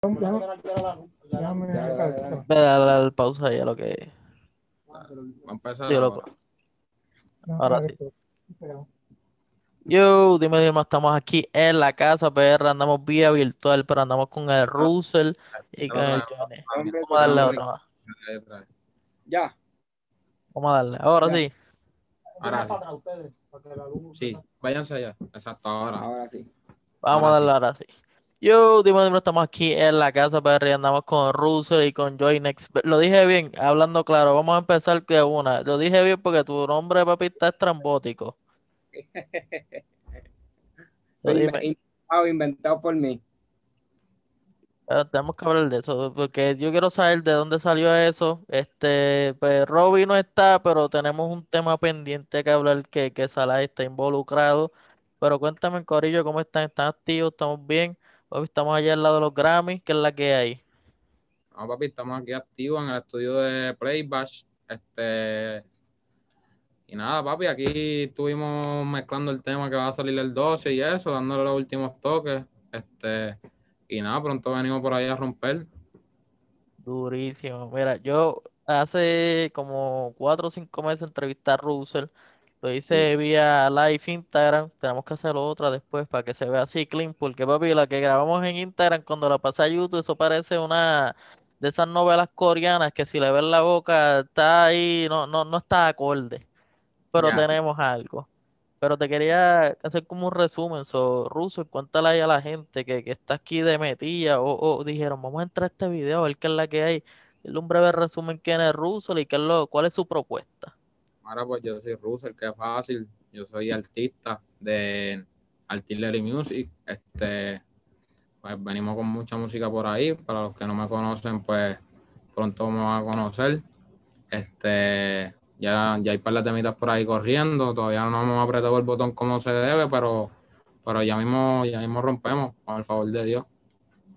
Déjame Ya, ya, ya. dale, dale pausa ahí a lo que. Va a empezar Yo lo- ahora. Sí. Yo, dime, dime, estamos aquí en la casa, PR, andamos vía virtual, pero andamos con el Russell y con el Johnny. Vamos a darle otra más. Ya. Vamos a darle. Ahora Ya. sí. Ahora sí. Sí, váyanse allá. Exacto, ahora. Ahora sí. Vamos Ahora a darle sí. ahora sí. Yo, dime, dime, estamos aquí en la casa, PR, andamos con Russell y con Joy Next. Lo dije bien, hablando claro, vamos a empezar de una. Lo dije bien porque tu nombre, papi, está estrambótico. Sí, dime. inventado, inventado por mí. Pero tenemos que hablar de eso, porque yo quiero saber de dónde salió eso. Este, pues Robbie no está, pero tenemos un tema pendiente que hablar que, que Salah está involucrado. Pero cuéntame, Corillo, ¿cómo están? ¿Están activos? ¿Estamos bien? Hoy estamos allá al lado de los Grammys, ¿qué es la que hay? No, papi, estamos aquí activos en el estudio de Playbash. Este. Y nada, papi, aquí estuvimos mezclando el tema que va a salir el 12 y eso, dándole los últimos toques. Este. Y nada, pronto venimos por ahí a romper. Durísimo. Mira, yo hace como cuatro o cinco meses entrevisté a Russell. Lo hice vía live Instagram. Tenemos que hacer otra después para que se vea así clean. Porque, papi, la que grabamos en Instagram cuando la pasé a YouTube, eso parece una de esas novelas coreanas que si le ves la boca está ahí, no, no, no está acorde. Pero tenemos algo. Pero te quería hacer como un resumen. So, Russell, cuéntale ahí a la gente que, que está aquí de metilla. O, o dijeron, vamos a entrar a este video a ver qué es la que hay. Dile un breve resumen quién es Russell y qué es lo, cuál es su propuesta. Ahora pues yo soy Russell, es fácil. Yo soy artista de Artillery Music. Este, pues venimos con mucha música por ahí. Para los que no me conocen, pues pronto me van a conocer. Este, ya, ya hay par de temitas por ahí corriendo. Todavía no hemos apretado el botón como se debe, pero, pero ya mismo, ya mismo rompemos, con el favor de Dios.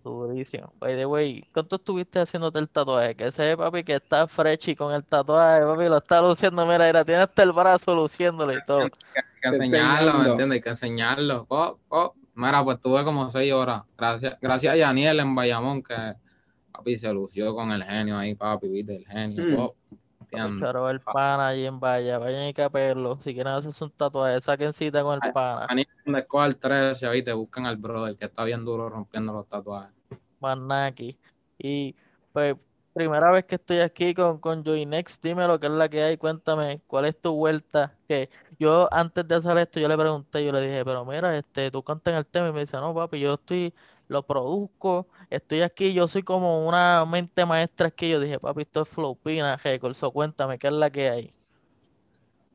Durísimo. By the way, ¿cuánto estuviste haciéndote el tatuaje? Que ese papi que está freshy con el tatuaje, papi, lo está luciendo. Mira, mira, tiene hasta el brazo luciéndole y todo. Hay que enseñarlo, ¿me entiendes? Hay que enseñarlo. Oh, oh. Mira, pues tuve como seis horas. Gracias, gracias a Yaniel en Bayamón, que papi se lució con el genio ahí, papi, viste, el genio. Mm. Oh, Charo, el pana allí en Valla. Vayan y caperlo. Si quieren hacerse un tatuaje, saquen cita con el pana. Yaniel underscore al 13, ¿viste? Buscan al brother, que está bien duro rompiendo los tatuajes. Manaki. Y pues, primera vez que estoy aquí con, con Joy Next, dime lo que es la que hay, cuéntame, ¿cuál es tu vuelta? Que yo antes de hacer esto, yo le pregunté, yo le dije, pero mira, este, tú cantas en el tema y me dice, no, papi, yo estoy, lo produzco, estoy aquí, yo soy como una mente maestra aquí. Yo dije, papi, esto es Flowpina, Records, so cuéntame, ¿qué es la que hay?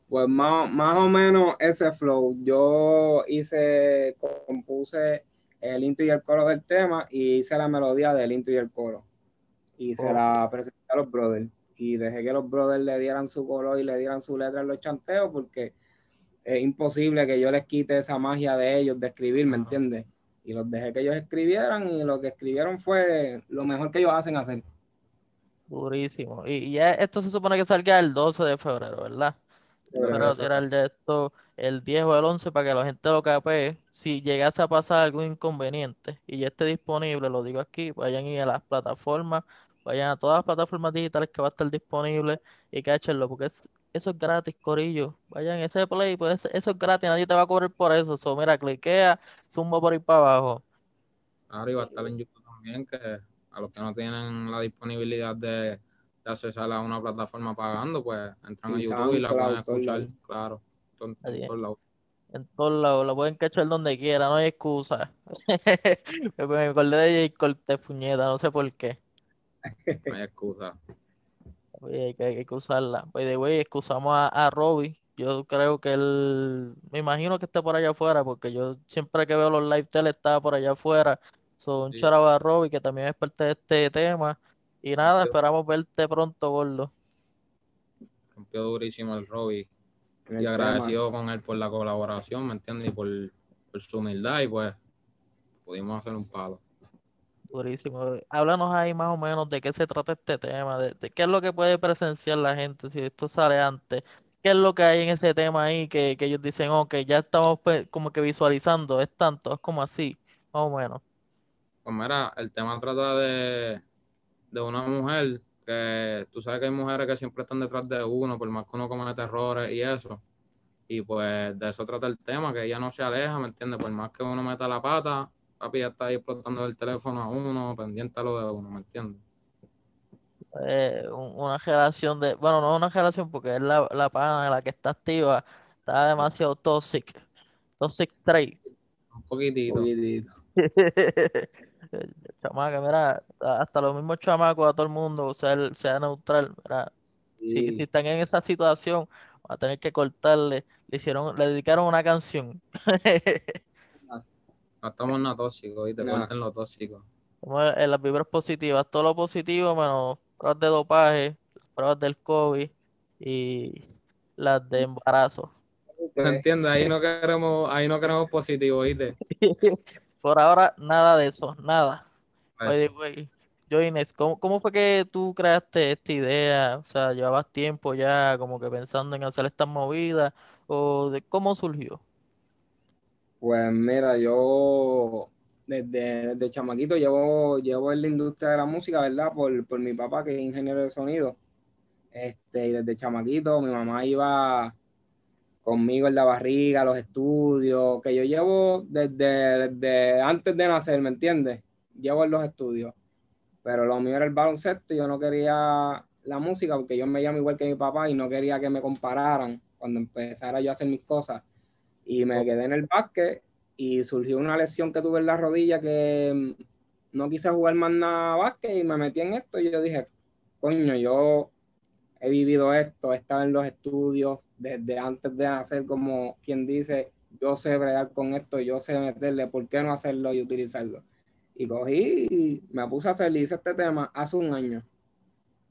Pues más, más o menos ese flow. Yo hice, compuse el intro y el coro del tema y hice la melodía del intro y el coro. Y se la presenté a los brothers. Y dejé que los brothers le dieran su color y le dieran su letra en los chanteos porque es imposible que yo les quite esa magia de ellos de escribir, ¿me Ajá. entiendes? Y los dejé que ellos escribieran y lo que escribieron fue lo mejor que ellos hacen hacer. Durísimo. Y, ya esto se supone que salga el 12 de febrero, ¿verdad? Pero tirar de esto el 10 o el 11 para que la gente lo capee. Si llegase a pasar algún inconveniente y ya esté disponible, lo digo aquí, vayan a ir a las plataformas, vayan a todas las plataformas digitales que va a estar disponible y cáchenlo, porque es- eso es gratis, Corillo. Vayan ese play, pues eso es gratis, nadie te va a cobrar por eso. So, mira, cliquea, zumba por ahí para abajo. Claro, y va a estar en YouTube también, que a los que no tienen la disponibilidad de, de accesar a una plataforma pagando, pues entran a YouTube y la pueden todo escuchar, claro. En, todos lados. En todos lados, lo pueden cachar donde quiera, no hay excusa. Me me acordé de J. Cortés, puñeta, no sé por qué. No hay excusa. Oye, hay que, hay que usarla. By the way, excusamos a, a Robbie. Yo creo que él, me imagino que está por allá afuera, porque yo siempre que veo los live tele estaba por allá afuera. So, un Sí. a Robbie, que también es parte de este tema. Y nada, esperamos verte pronto, gordo. Rompió durísimo el Robbie. Y tema. agradecido con él por la colaboración, ¿me entiendes? Y por, por su humildad y pues pudimos hacer un palo. Durísimo. Háblanos ahí más o menos de qué se trata este tema, de, qué es lo que puede presenciar la gente si esto sale antes. ¿Qué es lo que hay en ese tema ahí que, que ellos dicen, ok, ya estamos pues, como que visualizando, es tanto, es como así, más o menos. Pues mira, el tema trata de, de una mujer que tú sabes que hay mujeres que siempre están detrás de uno, por más que uno comete errores y eso. Y pues de eso trata el tema, que ella no se aleja, ¿me entiendes? Por más que uno meta la pata, papi ya está ahí explotando el teléfono a uno, pendiente a lo de uno, ¿me entiendes? Eh, un- una relación de, bueno, no una relación porque es la, la pana la que está activa, está demasiado toxic, toxic trait. Un poquitito. Poquitito. Chamaca, mira, hasta los mismos chamacos, a todo el mundo, sea, sea neutral, mira, si, Sí. si están en esa situación, va a tener que cortarle, le hicieron, le dedicaron una canción. No estamos nada tóxicos, ¿viste? Nah. Corten lo tóxico. En las vibras positivas, todo lo positivo menos pruebas de dopaje, pruebas del COVID y las de embarazo. ¿Me entiendes? Ahí no queremos, ahí no queremos positivo, ¿viste? Por ahora, nada de eso, nada. Way, yo Inés, ¿cómo, cómo fue que tú creaste esta idea? O sea, ¿llevabas tiempo ya como que pensando en hacer estas movidas? ¿O de cómo surgió? Pues mira, yo desde, desde chamaquito llevo, llevo en la industria de la música, ¿verdad? Por, por mi papá, que es ingeniero de sonido. Este, y desde chamaquito mi mamá iba conmigo en la barriga, los estudios, que yo llevo desde, desde antes de nacer, ¿me entiendes? Llevo en los estudios. Pero lo mío era el baloncesto, y yo no quería la música porque yo me llamo igual que mi papá y no quería que me compararan cuando empezara yo a hacer mis cosas. Y me quedé en el básquet y surgió una lesión que tuve en la rodilla que mm, no quise jugar más nada básquet y me metí en esto y yo dije, coño, yo he vivido esto, he estado en los estudios desde antes de nacer, como quien dice, yo sé bregar con esto, yo sé meterle, ¿por qué no hacerlo y utilizarlo? Y cogí y me puse a hacer, y hice este tema hace un año.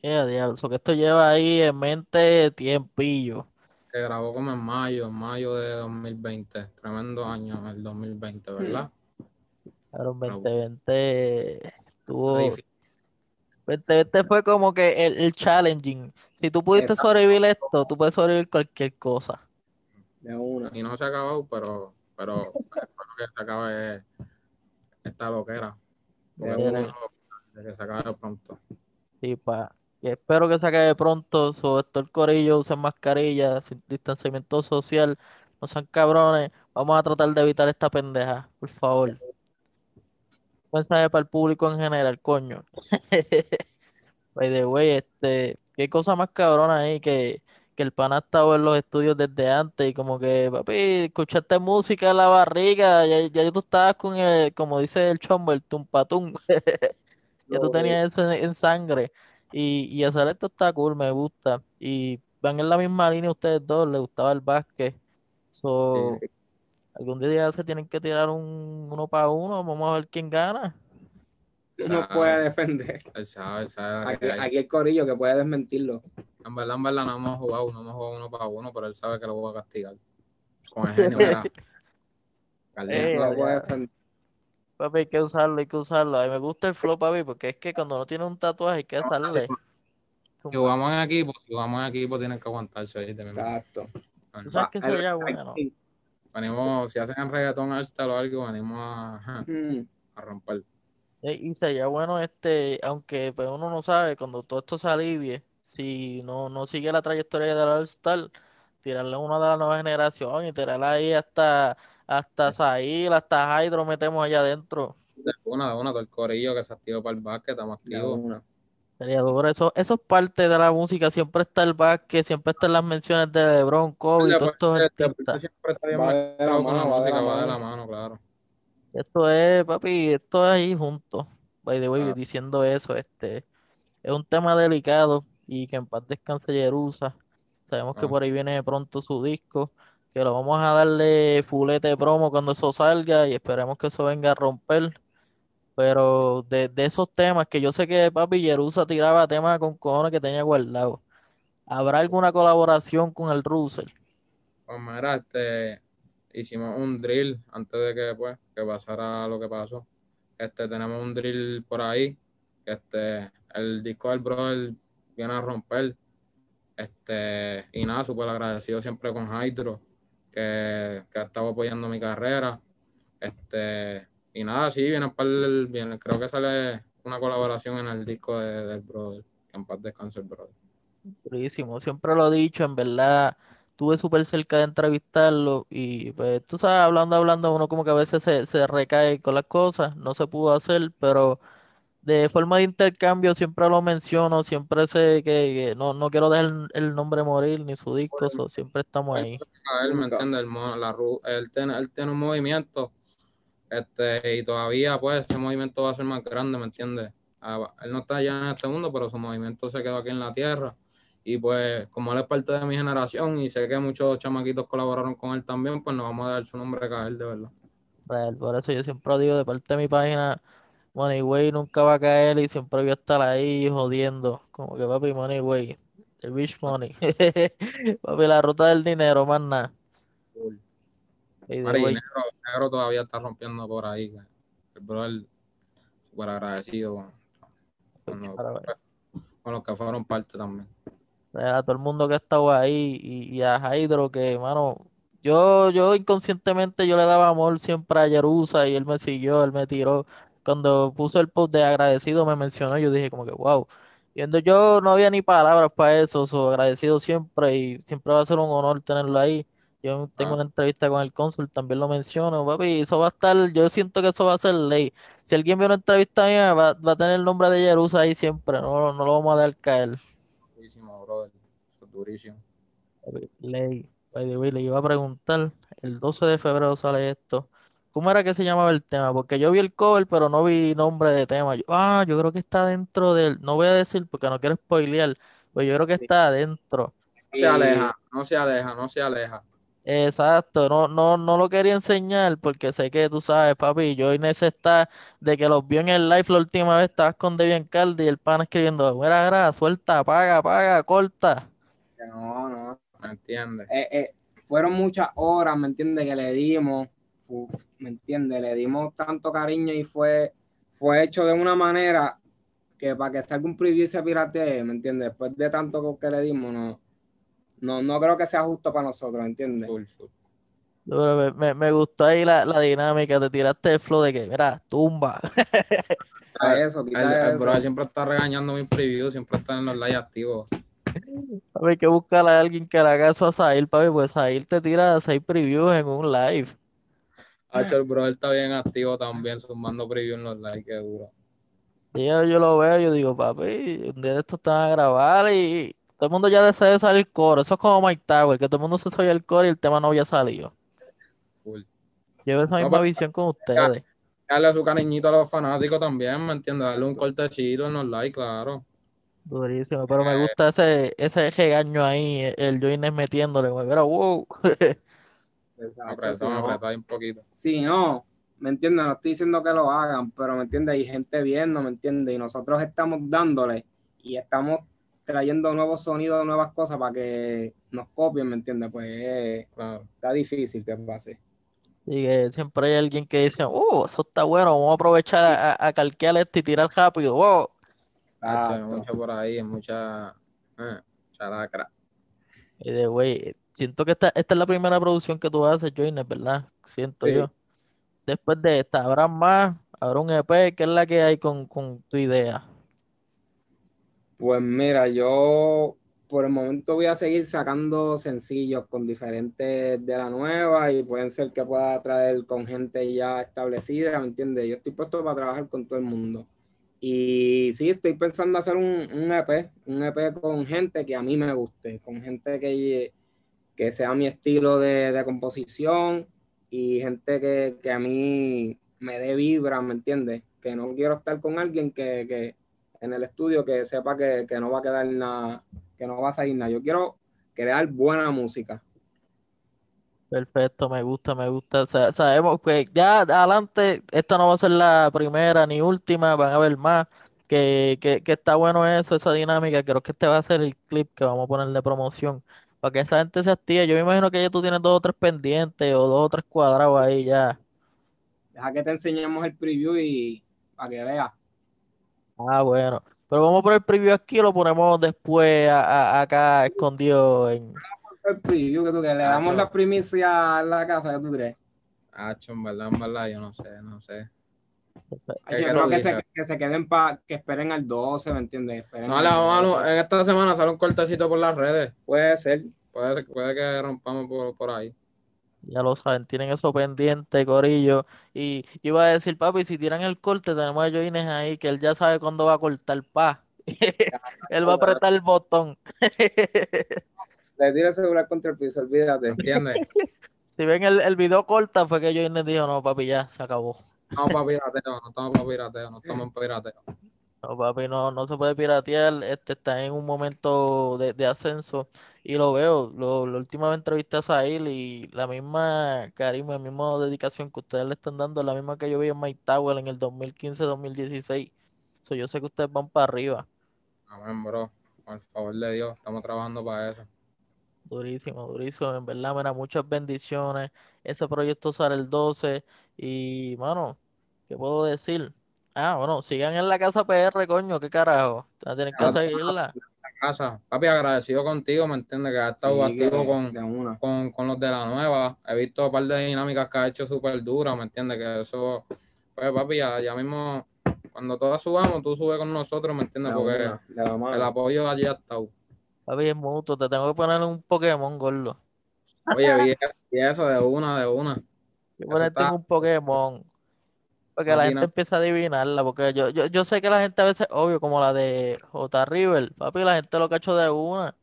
Diablo, so que esto lleva ahí en mente tiempillo. Que grabó como en mayo, en mayo de 2020. Tremendo año el 2020, ¿verdad? Claro, Bravo. 2020 estuvo... Difícil. 2020 fue como que el, el challenging. Si tú pudiste Exacto. sobrevivir esto, tú puedes sobrevivir cualquier cosa. De una. Y no se ha acabado, pero, pero espero que se acabe esta loquera. Porque De una. uno de que se acabe pronto. Sí, pa. Y espero que se acabe pronto. Sobre todo el corillo, usen mascarilla, sin distanciamiento social. No sean cabrones. Vamos a tratar de evitar esta pendeja, por favor. Mensaje para el público en general, coño. By the way, este, qué cosa más cabrona ahí que, que el pana ha estado en los estudios desde antes y como que, papi, escuchaste música en la barriga, ya, ya tú estabas con el, como dice el chombo, el tumpatum. Ya tú tenías eso en, en sangre. Y, y hacer esto está cool, me gusta. Y van en la misma línea ustedes dos, les gustaba el básquet. So, Sí. algún día se tienen que tirar un uno para uno, vamos a ver quién gana. ¿Quién nos puede defender? Él sabe, él sabe la Aquí, aquí el corillo que puede desmentirlo. En verdad, en verdad, no hemos jugado, no hemos jugado uno para uno, pero él sabe que lo voy a castigar. Con el genio. Eh, No lo puede defender. Papi, hay que usarlo, hay que usarlo. A mí me gusta el flow, papi, porque es que cuando uno tiene un tatuaje hay que darle. Si jugamos en equipo, si jugamos en equipo, tienen que aguantarse. ¿oíste, mi hermano? Exacto. Tú sabes que El- sería bueno. Venimos, si hacen reggaetón hardstyle o algo, venimos a, Mm, a romper. Y sería bueno, este, aunque pues uno no sabe, cuando todo esto se alivie, si no, no sigue la trayectoria del All-Star, tirarle uno de la nueva generación y tirarle ahí hasta, hasta Zahir, hasta Hydro, metemos allá adentro. De una, de una, todo el corillo que se activó para el básquet, estamos activos. una. Sería duro. Eso, eso es parte de la música, siempre está el básquet, siempre están las menciones de LeBron, Kobe, y todos estos artistas. siempre está bien Va de la mano, va de música, la va de mano. la mano, claro. Esto es, papi, esto es ahí juntos. By the way, Ah. diciendo eso, este, es un tema delicado y que en paz descanse Jerusa. Sabemos que Ah. por ahí viene pronto su disco, que lo vamos a darle fulete promo cuando eso salga y esperemos que eso venga a romper. Pero de, de esos temas que yo sé que papi Jerusa tiraba temas con cojones que tenía guardado. ¿Habrá alguna colaboración con el Russell? Pues mira, este, hicimos un drill antes de que, pues, que pasara lo que pasó. Este, tenemos un drill por ahí. Este, el disco del brother viene a romper. Este, y nada, súper agradecido siempre con Hydro, que, que ha estado apoyando mi carrera. Este, Y nada, sí, viene para el, viene, creo que sale una colaboración en el disco de, del brother, que en paz descanse el brother. Durísimo, siempre lo he dicho, en verdad, estuve súper cerca de entrevistarlo y pues tú sabes, hablando, hablando, uno como que a veces se, se recae con las cosas, no se pudo hacer, pero de forma de intercambio siempre lo menciono, siempre sé que, que no, no quiero dejar el, el nombre morir ni su disco, so, siempre estamos ahí. A él, ¿me entiendes? Él, tiene, él tiene un movimiento este, y todavía pues ese movimiento va a ser más grande, ¿me entiendes? Ah, él no está ya en este mundo, pero su movimiento se quedó aquí en la tierra. Y pues como él es parte de mi generación y sé que muchos chamaquitos colaboraron con él también, pues nos vamos a dar su nombre a caer de verdad. Real, por eso yo siempre digo de parte de mi página, Moneyway nunca va a caer y siempre voy a estar ahí jodiendo, como que papi, Moneyway, the rich money, papi, la ruta del dinero, más nada. Y de Mari, güey, negro, negro todavía está rompiendo por ahí. El brother súper agradecido con, con los- con los que fueron parte también. a todo el mundo que ha estado ahí y, y a Hydro que, mano, yo, yo inconscientemente yo le daba amor siempre a Jerusa y él me siguió, él me tiró. Cuando puso el post de agradecido me mencionó, yo dije como que wow. Viendo yo no había ni palabras para eso, so agradecido siempre y siempre va a ser un honor tenerlo ahí. Yo tengo Ah. una entrevista con el cónsul, también lo menciono, papi, eso va a estar, yo siento que eso va a ser ley. Si alguien ve una entrevista mía, va, va a tener el nombre de Jerusa ahí siempre, no, no lo vamos a dejar caer. Durísimo, brother. Eso es durísimo. Papi, Ley, by the way, le iba a preguntar, el 12 de febrero sale esto. ¿Cómo era que se llamaba el tema? Porque yo vi el cover, pero no vi nombre de tema. Yo- ah, yo creo que está dentro del. No voy a decir porque no quiero spoilear, pero yo creo que está adentro. No se aleja, no se aleja, no se aleja. Exacto, no, no, no lo quería enseñar porque sé que tú sabes, papi, yo Inés está de que los vio en el live la última vez, estabas con Debian Caldi y el pan escribiendo, mira, mira, suelta, apaga, apaga, corta. No, no. ¿Me entiendes? Eh, eh, fueron muchas horas, ¿me entiendes? Que le dimos, ¿me entiendes? Le dimos tanto cariño y fue, fue hecho de una manera que para que salga un preview y se piratee, ¿me entiendes? Después de tanto que le dimos, no, no, no creo que sea justo para nosotros, ¿me entiendes? Full, full. Pero Me, me, me gustó ahí la, la dinámica, te tiraste el flow de que, mira, tumba. Eso, El, el siempre está regañando mi preview, siempre está en los live activos. Papi, hay que buscar a alguien que le haga eso a Sahil, papi, pues Sahil te tira seis previews en un live. Hacho, el brother está bien activo también, sumando preview en los live, que duro. Y yo, yo lo veo, yo digo, papi, un día de estos van a grabar y todo el mundo ya desea salir el coro. Eso es como Mike Tower, que todo el mundo se sabía el coro y el tema no había salido. Full. Llevo esa No, misma visión con ustedes. Darle su cariñito a los fanáticos también, ¿me entiendes? Darle un cortecito en los likes, claro. Durísimo, pero me gusta ese, ese regaño ahí, el Joines metiéndole, güey, pero wow. No- apretado un poquito. Sí, no, ¿me entiendes? No estoy diciendo que lo hagan, pero ¿me entiendes? Hay gente viendo, ¿me entiendes? Y nosotros estamos dándole y estamos trayendo nuevos sonidos, nuevas cosas para que nos copien, ¿me entiendes? Pues Claro. está difícil que pase. Y que siempre hay alguien que dice, oh, eso está bueno, vamos a aprovechar a, a, calquear esto y tirar rápido, hay Exacto. mucho por ahí, hay mucha, eh, mucha lacra. Y de güey, siento que esta, esta es la primera producción que tú haces, Joines, ¿verdad? Siento Sí. yo. Después de esta, ¿habrá más? ¿Habrá un EP? ¿Qué es la que hay con, con tu idea? Pues mira, yo por el momento voy a seguir sacando sencillos con diferentes de la nueva y pueden ser que pueda traer con gente ya establecida, ¿me entiendes? Yo estoy puesto para trabajar con todo el mundo. Y sí, estoy pensando hacer un, un EP, un EP con gente que a mí me guste, con gente que, que sea mi estilo de, de composición y gente que, que a mí me dé vibra, ¿me entiendes? Que no quiero estar con alguien que, que en el estudio que sepa que, que no va a quedar nada, que no va a salir nada. Yo quiero crear buena música. Perfecto, me gusta, me gusta. Sa- sabemos que ya adelante, esta no va a ser la primera ni última, van a haber más. Que, que, que está bueno eso, esa dinámica. Creo que este va a ser el clip que vamos a poner de promoción. Para que esa gente se active. Yo me imagino que ya tú tienes dos o tres pendientes o dos o tres cuadrados ahí ya. Deja que te enseñemos el preview y para que veas. Ah, bueno. Pero vamos a poner el preview aquí o lo ponemos después a- a- acá escondido en. El preview que tú crees, le damos Nacho. la primicia a la casa, ¿qué tú crees? En verdad, yo no sé, no sé. Ay, ¿Qué- yo qué creo tú que se, dices? que se queden para que esperen al 12, ¿me entiendes? Esperen No, al le vamos 12. a- en esta semana sale un cortecito por las redes. Puede ser. Puede, puede que rompamos por, por ahí. Ya lo saben, tienen eso pendiente, Corillo. Y yo iba a decir, papi, si tiran el corte, tenemos a Joines ahí, que él ya sabe cuándo va a cortar pa. Él va a apretar el botón. Le tira el celular contra el piso, olvídate. ¿Entiendes? Si ven el, el video corta, fue que Joines dijo, no, papi, ya, se acabó. No para pirateo, no estamos para pirateo, no estamos en pirateo. No, papi, no, no se puede piratear. Este está en un momento de, de ascenso y lo veo. Lo, la última vez entrevisté a Sahil y la misma carisma, la misma dedicación que ustedes le están dando la misma que yo vi en Mike Tower en el 2015-2016. So, yo sé que ustedes van para arriba. Amén, bro. Por favor de Dios, estamos trabajando para eso. Durísimo, durísimo. En verdad, mira, muchas bendiciones. Ese proyecto sale el 12 y, mano, ¿qué puedo decir? Ah, bueno, sigan en la casa PR, coño, qué carajo. Tienen que seguirla. La casa. Papi, agradecido contigo, ¿me entiendes? Que has estado Sí, activo con, de una. con, con los de la nueva. He visto un par de dinámicas que ha hecho súper duras, ¿me entiendes? Que eso, pues papi, ya, ya mismo, cuando todas subamos, tú subes con nosotros, ¿me De entiendes? Porque una, de la el apoyo allí ha estado. Papi, es mutuo, te tengo que poner un Pokémon, gordo. Oye, vi eso, vi eso de una, de una. Eso ponerte está- un Pokémon. Para que No la gente empiece a adivinarla. Porque yo, yo, yo sé que la gente a veces, obvio, como la de J. River, papi, la gente lo cachó de una.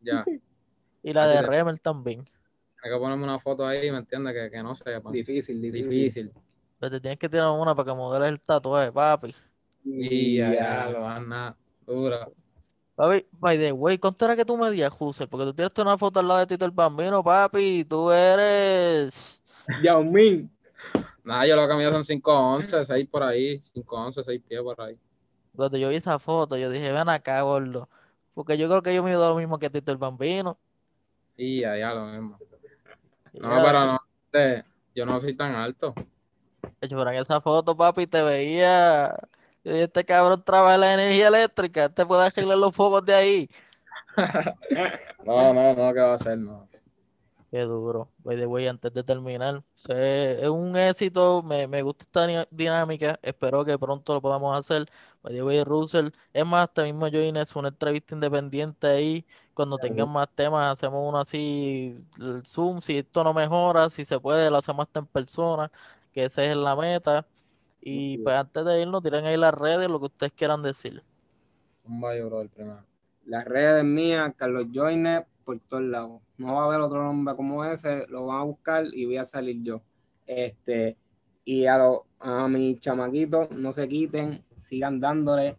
Ya. Y la Así de te- Remel también. Hay que ponerme una foto ahí, ¿me entiendes? Que, que no sepa. Difícil, difícil. Difícil. Pero te tienes que tirar una para que modeles el tatuaje, papi. Y ya, ya, lo van nada. Dura. Papi, by the way, ¿cuánto era que tú medías, Husser? Porque tú tiraste una foto al lado de Tito el Bambino, papi, y tú eres... Yao Ming. Nada, yo lo que mido son 5'11, 6 por ahí. 5'11, 6 pies por ahí. Cuando yo vi esa foto, yo dije, ven acá, gordo. Porque yo creo que yo mido lo mismo que Tito el Bambino. Ya, ya, lo mismo. No, ya, pero no. este, Yo no soy tan alto. Hecho, pero en esa foto, papi, te veía. Este cabrón trabaja en la energía eléctrica. Este puede arreglar los focos de ahí. No, no, no, ¿qué va a hacer? No. Qué duro. By the way, antes de terminar, es un éxito. Me, me gusta esta dinámica. Espero que pronto lo podamos hacer. By the way, Russell. Es más, hasta mismo yo Inés, una entrevista independiente ahí. Cuando tengan más temas, hacemos uno así, el Zoom. Si esto no mejora, si se puede, lo hacemos hasta en persona. Que esa es la meta. Y pues antes de irnos, tiren ahí las redes, lo que ustedes quieran decir. Un bayo, bro, el primero. Las redes mías, Carlos Joyner, por todos lados. No va a haber otro nombre como ese, lo van a buscar y voy a salir yo. Este, y a, los a mis chamaquitos, no se quiten, sigan dándole.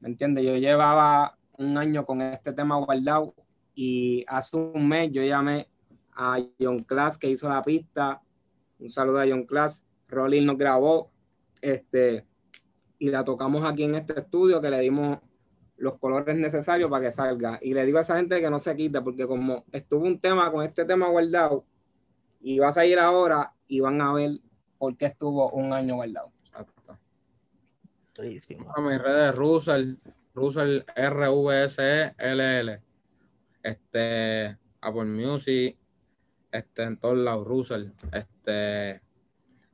¿Me entiendes? Yo llevaba un año con este tema guardado y hace un mes yo llamé a John Class que hizo la pista. Un saludo a John Class. Rolling nos grabó. Este, y la tocamos aquí en este estudio que le dimos los colores necesarios para que salga. Y le digo a esa gente que no se quite, porque como estuvo un tema con este tema guardado, y vas a ir ahora y van a ver por qué estuvo un año guardado. A mis redes, Russell, Russell RVSLL. Este, Apple Music, este, en todos lados, Russell. Este,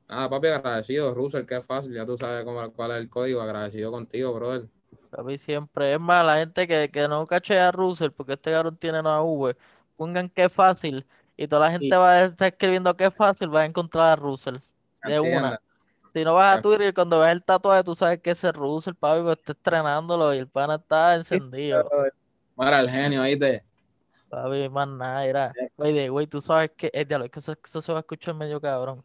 nada, papi, agradecido, Russell, es fácil, ya tú sabes cómo, cuál es el código, agradecido contigo, brother. Papi, siempre. Es más, la gente que, que no a Russell, porque este cabrón tiene una V, pongan que fácil. Y toda la gente va a estar escribiendo que fácil, va a encontrar a Russell. De una. Si no vas a Ah. Twitter y cuando ves el tatuaje, tú sabes que ese Russell, papi, pues está estrenándolo y el pana está encendido. Mira, el genio, ¿oíste? Papi, más nada, era. Oye, güey, tú sabes que, es diablo, es que eso, eso se va a escuchar medio cabrón.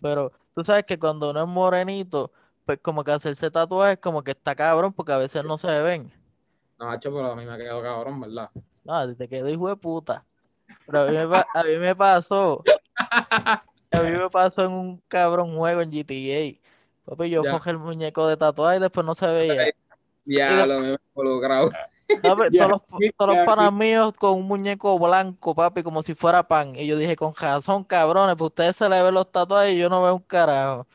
Pero tú sabes que cuando uno es morenito, pues como que hacerse tatuajes como que está cabrón, porque a veces no se ven. No, hecho, pero a mí me quedó cabrón, ¿verdad? No, te quedó hijo de puta. Pero a mí me, a mí me pasó. A mí me pasó en un cabrón juego en GTA. Papi, yo Ya. cogí el muñeco de tatuaje y después no se veía. Ya, lo mismo involucrado. Papi, Ya, todos los, todos los panas míos con un muñeco blanco, papi, como si fuera pan. Y yo dije, con razón, cabrones, pues ustedes se le ven los tatuajes y yo no veo un carajo.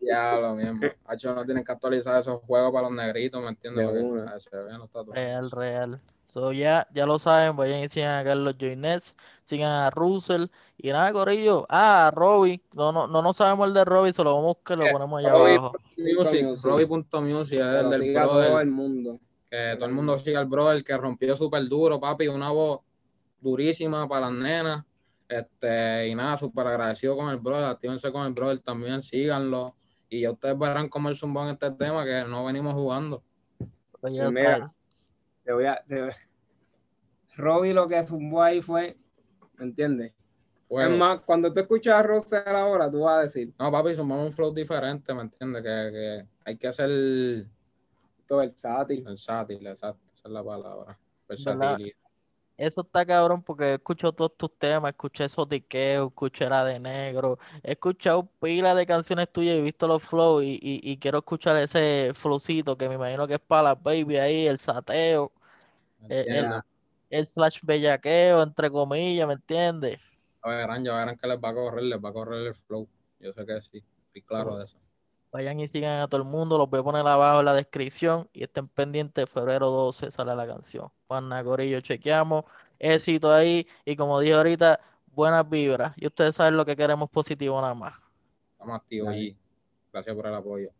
Ya, lo mismo. Hacho, no tienen que actualizar esos juegos para los negritos, ¿me entiendes? De Porque una. se ven los tatuajes. Real, real. So ya, ya lo saben, vayan y sigan a Carlos Joinets, sigan a Russell y nada, Corillo. Ah, a Robbie, no, no, no, no sabemos el de Robbie, se lo vamos a buscar, lo Eh, ponemos allá Robbie abajo. Music, Music. Robbie.music es el del siga brother, todo el mundo. Que todo el mundo siga al brother que rompió súper duro, papi, una voz durísima para las nenas. Este, y nada, súper agradecido con el brother, actívense con el brother también, síganlo. Y ya ustedes verán cómo el zumbón en este tema que no venimos jugando. Pues ya Mira. Te voy a. te- Robbie lo que zumbó ahí fue. ¿Me entiendes? Es más, cuando tú escuchas a Russell ahora, tú vas a decir, No, papi, zumbamos un flow diferente, ¿me entiendes? Que, que hay que ser todo versátil. versátil, exacto, esa es la palabra. Versatilidad. Eso está cabrón porque escucho todos tus temas, escuché Sotiqueo, escuché la de negro, he escuchado pila de canciones tuyas y he visto los flows y, y, y quiero escuchar ese flowcito que me imagino que es para las baby ahí, el sateo, ¿me Eh, entiendes? el slash bellaqueo, entre comillas, ¿me entiendes? Ya verán, ya verán que les va a correr, les va a correr el flow. Yo sé que sí, estoy claro de eso. Vayan y sigan a todo el mundo, los voy a poner abajo en la descripción y estén pendientes, febrero 12 sale la canción. Juan Nagorillo, chequeamos, éxito ahí y como dije ahorita, buenas vibras. Y ustedes saben lo que queremos positivo nada más. Estamos activos y gracias por el apoyo.